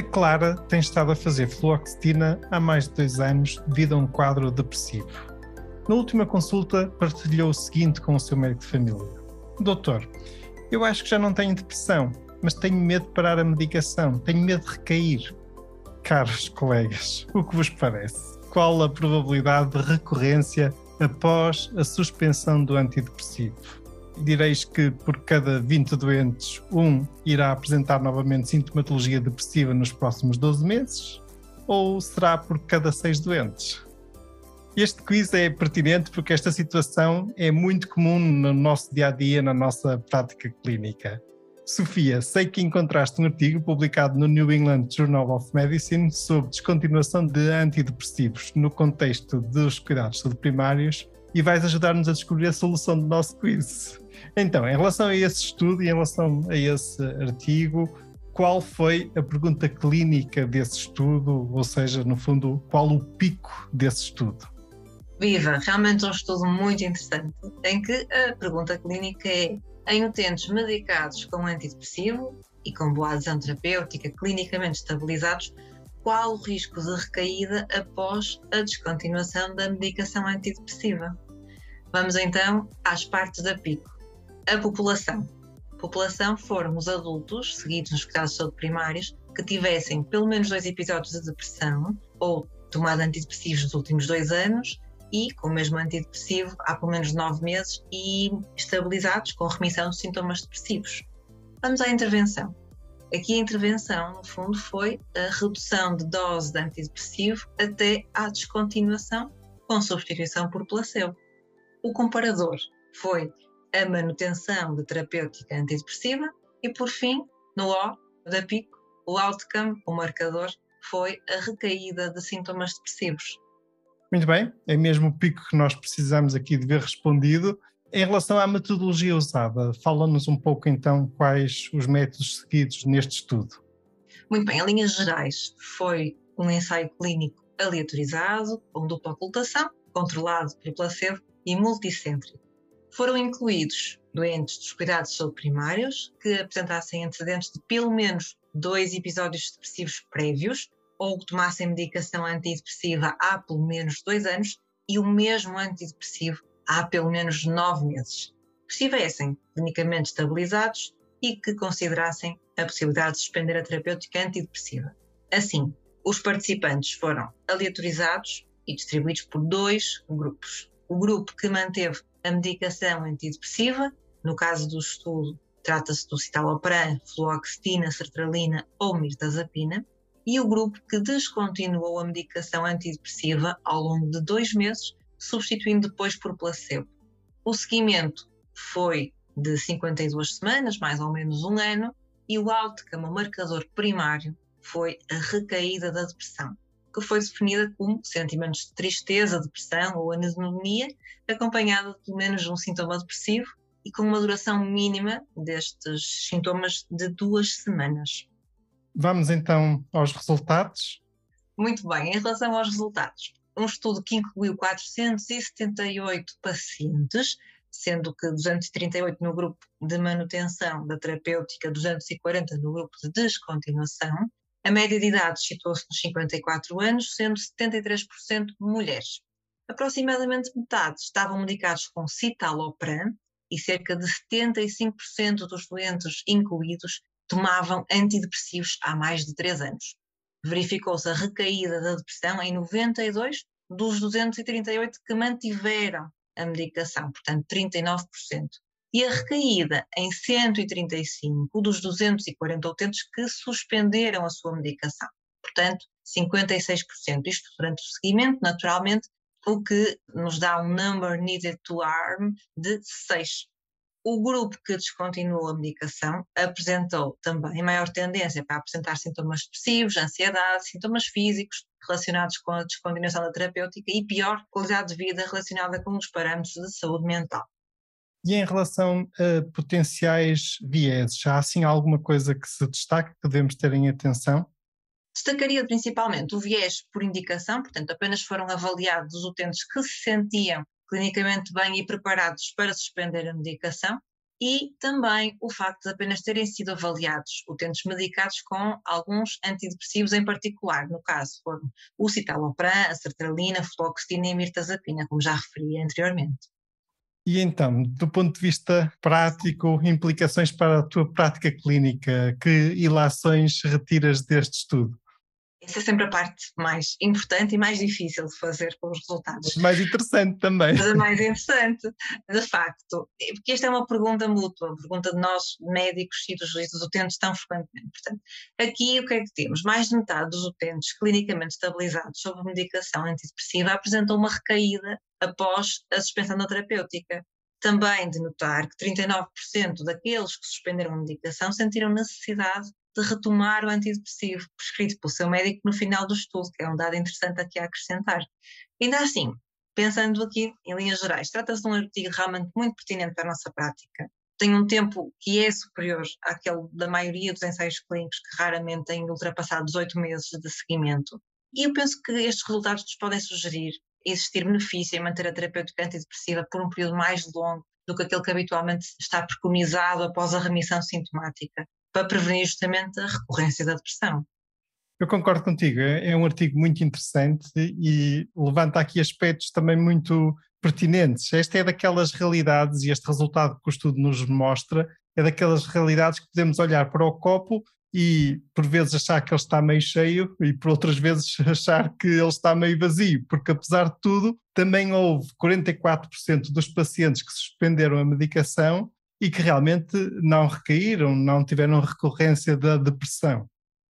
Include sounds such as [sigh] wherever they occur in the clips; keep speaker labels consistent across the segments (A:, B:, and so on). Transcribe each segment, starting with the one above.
A: A Clara tem estado a fazer fluoxetina há mais de dois anos devido a um quadro depressivo. Na última consulta, partilhou o seguinte com o seu médico de família: Doutor, eu acho que já não tenho depressão, mas tenho medo de parar a medicação, tenho medo de recair. Caros colegas, o que vos parece? Qual a probabilidade de recorrência após a suspensão do antidepressivo? Direis que por cada 20 doentes, um irá apresentar novamente sintomatologia depressiva nos próximos 12 meses? Ou será por cada 6 doentes? Este quiz é pertinente porque esta situação é muito comum no nosso dia a dia, na nossa prática clínica. Sofia, sei que encontraste um artigo publicado no New England Journal of Medicine sobre descontinuação de antidepressivos no contexto dos cuidados primários e vais ajudar-nos a descobrir a solução do nosso quiz. Então, em relação a esse estudo e em relação a esse artigo, qual foi a pergunta clínica desse estudo? Ou seja, no fundo, qual o pico desse estudo?
B: Viva! Realmente é um estudo muito interessante, em que a pergunta clínica é: em utentes medicados com antidepressivo e com boa adesão terapêutica clinicamente estabilizados, qual o risco de recaída após a descontinuação da medicação antidepressiva? Vamos então às partes da pico. A população. A população foram os adultos, seguidos nos cuidados de saúde primários, que tivessem pelo menos dois episódios de depressão ou tomado antidepressivos nos últimos dois anos e com o mesmo antidepressivo há pelo menos nove meses e estabilizados com remissão de sintomas depressivos. Vamos à intervenção. Aqui a intervenção, no fundo, foi a redução de dose de antidepressivo até à descontinuação com substituição por placebo. O comparador foi a manutenção de terapêutica antidepressiva e, por fim, no O da pico, o outcome, o marcador, foi a recaída de sintomas depressivos.
A: Muito bem, é mesmo o pico que nós precisamos aqui de ver respondido. Em relação à metodologia usada, fala-nos um pouco então quais os métodos seguidos neste estudo.
B: Muito bem, em linhas gerais, foi um ensaio clínico aleatorizado, com dupla ocultação, controlado pelo placebo e multicêntrico foram incluídos doentes dos cuidados de primários que apresentassem antecedentes de pelo menos dois episódios depressivos prévios ou que tomassem medicação antidepressiva há pelo menos dois anos e o mesmo antidepressivo há pelo menos nove meses. Que estivessem clinicamente estabilizados e que considerassem a possibilidade de suspender a terapêutica antidepressiva. Assim, os participantes foram aleatorizados e distribuídos por dois grupos. O grupo que manteve a medicação antidepressiva, no caso do estudo trata-se do citalopram, fluoxetina, sertralina ou mirtazapina, e o grupo que descontinuou a medicação antidepressiva ao longo de dois meses, substituindo depois por placebo. O seguimento foi de 52 semanas, mais ou menos um ano, e o outcome, o marcador primário, foi a recaída da depressão que foi definida como sentimentos de tristeza, depressão ou anedonia, acompanhada de pelo menos um sintoma depressivo e com uma duração mínima destes sintomas de duas semanas.
A: Vamos então aos resultados.
B: Muito bem, em relação aos resultados, um estudo que incluiu 478 pacientes, sendo que 238 no grupo de manutenção da terapêutica, 240 no grupo de descontinuação, a média de idade situou-se nos 54 anos, sendo 73% mulheres. Aproximadamente metade estavam medicados com citalopram e cerca de 75% dos doentes incluídos tomavam antidepressivos há mais de 3 anos. Verificou-se a recaída da depressão em 92 dos 238 que mantiveram a medicação, portanto 39% e a recaída em 135 dos 240 utentes que suspenderam a sua medicação. Portanto, 56%. Isto durante o seguimento, naturalmente, o que nos dá um number needed to harm de 6. O grupo que descontinuou a medicação apresentou também maior tendência para apresentar sintomas depressivos, ansiedade, sintomas físicos relacionados com a descontinuação da terapêutica e pior qualidade de vida relacionada com os parâmetros de saúde mental.
A: E em relação a potenciais vieses, há assim alguma coisa que se destaque que devemos ter em atenção?
B: Destacaria principalmente o viés por indicação, portanto, apenas foram avaliados os utentes que se sentiam clinicamente bem e preparados para suspender a medicação, e também o facto de apenas terem sido avaliados utentes medicados com alguns antidepressivos em particular, no caso foram o citalopram, a sertralina, a fluoxetina e a mirtazapina, como já referi anteriormente.
A: E então, do ponto de vista prático, implicações para a tua prática clínica, que ilações retiras deste estudo?
B: Essa é sempre a parte mais importante e mais difícil de fazer com os resultados.
A: Mais interessante também.
B: Mas a mais interessante, de facto, porque esta é uma pergunta mútua, uma pergunta de nós, médicos e dos, dos utentes tão frequentemente. Portanto, aqui o que é que temos? Mais de metade dos utentes clinicamente estabilizados sob medicação antidepressiva apresentam uma recaída após a suspensão da terapêutica. Também de notar que 39% daqueles que suspenderam a medicação sentiram necessidade de retomar o antidepressivo prescrito pelo seu médico no final do estudo, que é um dado interessante aqui a acrescentar. Ainda assim, pensando aqui em linhas gerais, trata-se de um artigo realmente muito pertinente para a nossa prática. Tem um tempo que é superior àquele da maioria dos ensaios clínicos, que raramente têm ultrapassado 18 meses de seguimento. E eu penso que estes resultados nos podem sugerir existir benefício em manter a terapêutica antidepressiva por um período mais longo do que aquele que habitualmente está preconizado após a remissão sintomática para prevenir justamente a recorrência da depressão.
A: Eu concordo contigo, é, é um artigo muito interessante e levanta aqui aspectos também muito pertinentes. Esta é daquelas realidades, e este resultado que o estudo nos mostra, é daquelas realidades que podemos olhar para o copo e por vezes achar que ele está meio cheio e por outras vezes [laughs] achar que ele está meio vazio, porque apesar de tudo, também houve 44% dos pacientes que suspenderam a medicação e que realmente não recaíram, não tiveram recorrência da depressão.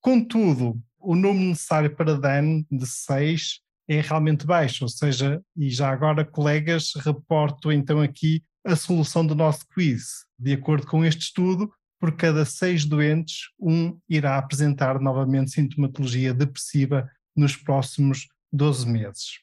A: Contudo, o número necessário para DAN de 6 é realmente baixo, ou seja, e já agora, colegas, reporto então aqui a solução do nosso quiz. De acordo com este estudo, por cada seis doentes, um irá apresentar novamente sintomatologia depressiva nos próximos 12 meses.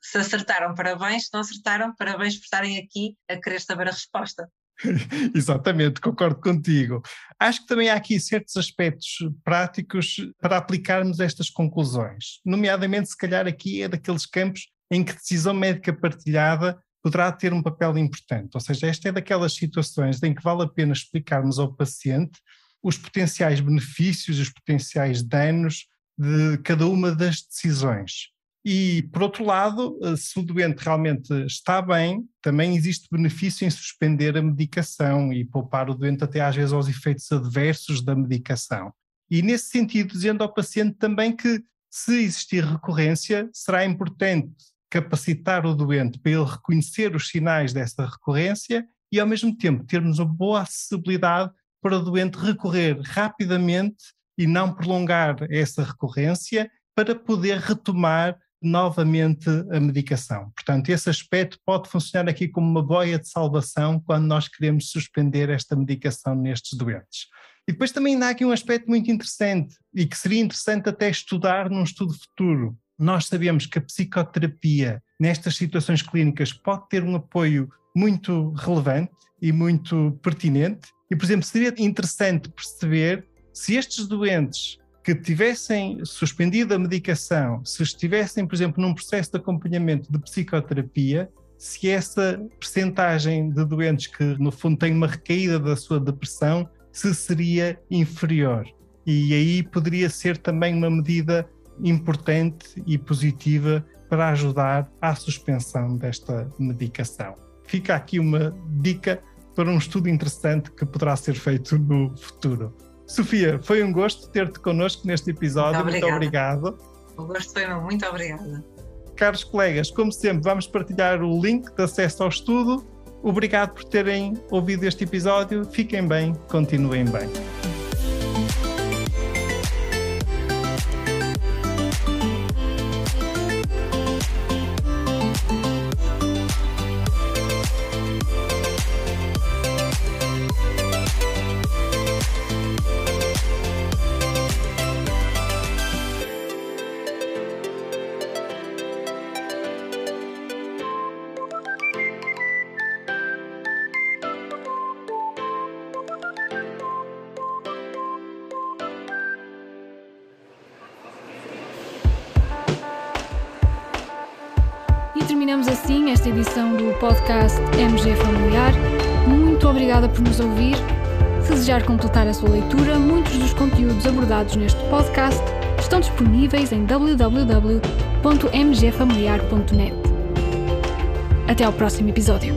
B: Se acertaram, parabéns. Se não acertaram, parabéns por estarem aqui a querer saber a resposta. [laughs]
A: Exatamente, concordo contigo. Acho que também há aqui certos aspectos práticos para aplicarmos estas conclusões, nomeadamente, se calhar, aqui é daqueles campos em que decisão médica partilhada poderá ter um papel importante. Ou seja, esta é daquelas situações em que vale a pena explicarmos ao paciente os potenciais benefícios, os potenciais danos de cada uma das decisões. E, por outro lado, eh, se o doente realmente está bem, também existe benefício em suspender a medicação e poupar o doente até às vezes aos efeitos adversos da medicação. E, nesse sentido, dizendo ao paciente também que, se existir recorrência, será importante capacitar o doente para ele reconhecer os sinais dessa recorrência e, ao mesmo tempo, termos uma boa acessibilidade para o doente recorrer rapidamente e não prolongar essa recorrência para poder retomar novamente a medicação. Portanto, esse aspecto pode funcionar aqui como uma boia de salvação quando nós queremos suspender esta medicação nestes doentes. E depois também há aqui um aspecto muito interessante e que seria interessante até estudar num estudo futuro. Nós sabemos que a psicoterapia nestas situações clínicas pode ter um apoio muito relevante e muito pertinente. E, por exemplo, seria interessante perceber se estes doentes que tivessem suspendido a medicação, se estivessem, por exemplo, num processo de acompanhamento de psicoterapia, se essa percentagem de doentes que, no fundo, têm uma recaída da sua depressão, se seria inferior. E aí poderia ser também uma medida importante e positiva para ajudar à suspensão desta medicação. Fica aqui uma dica para um estudo interessante que poderá ser feito no futuro. Sofia, foi um gosto ter-te connosco neste episódio. Muito, muito obrigado.
B: O gosto foi meu. Muito obrigada.
A: Caros colegas, como sempre, vamos partilhar o link de acesso ao estudo. Obrigado por terem ouvido este episódio. Fiquem bem, continuem bem.
C: Assim esta edição do podcast MG Familiar. Muito obrigada por nos ouvir. Se desejar completar a sua leitura, muitos dos conteúdos abordados neste podcast estão disponíveis em www.mgfamiliar.net. Até ao próximo episódio.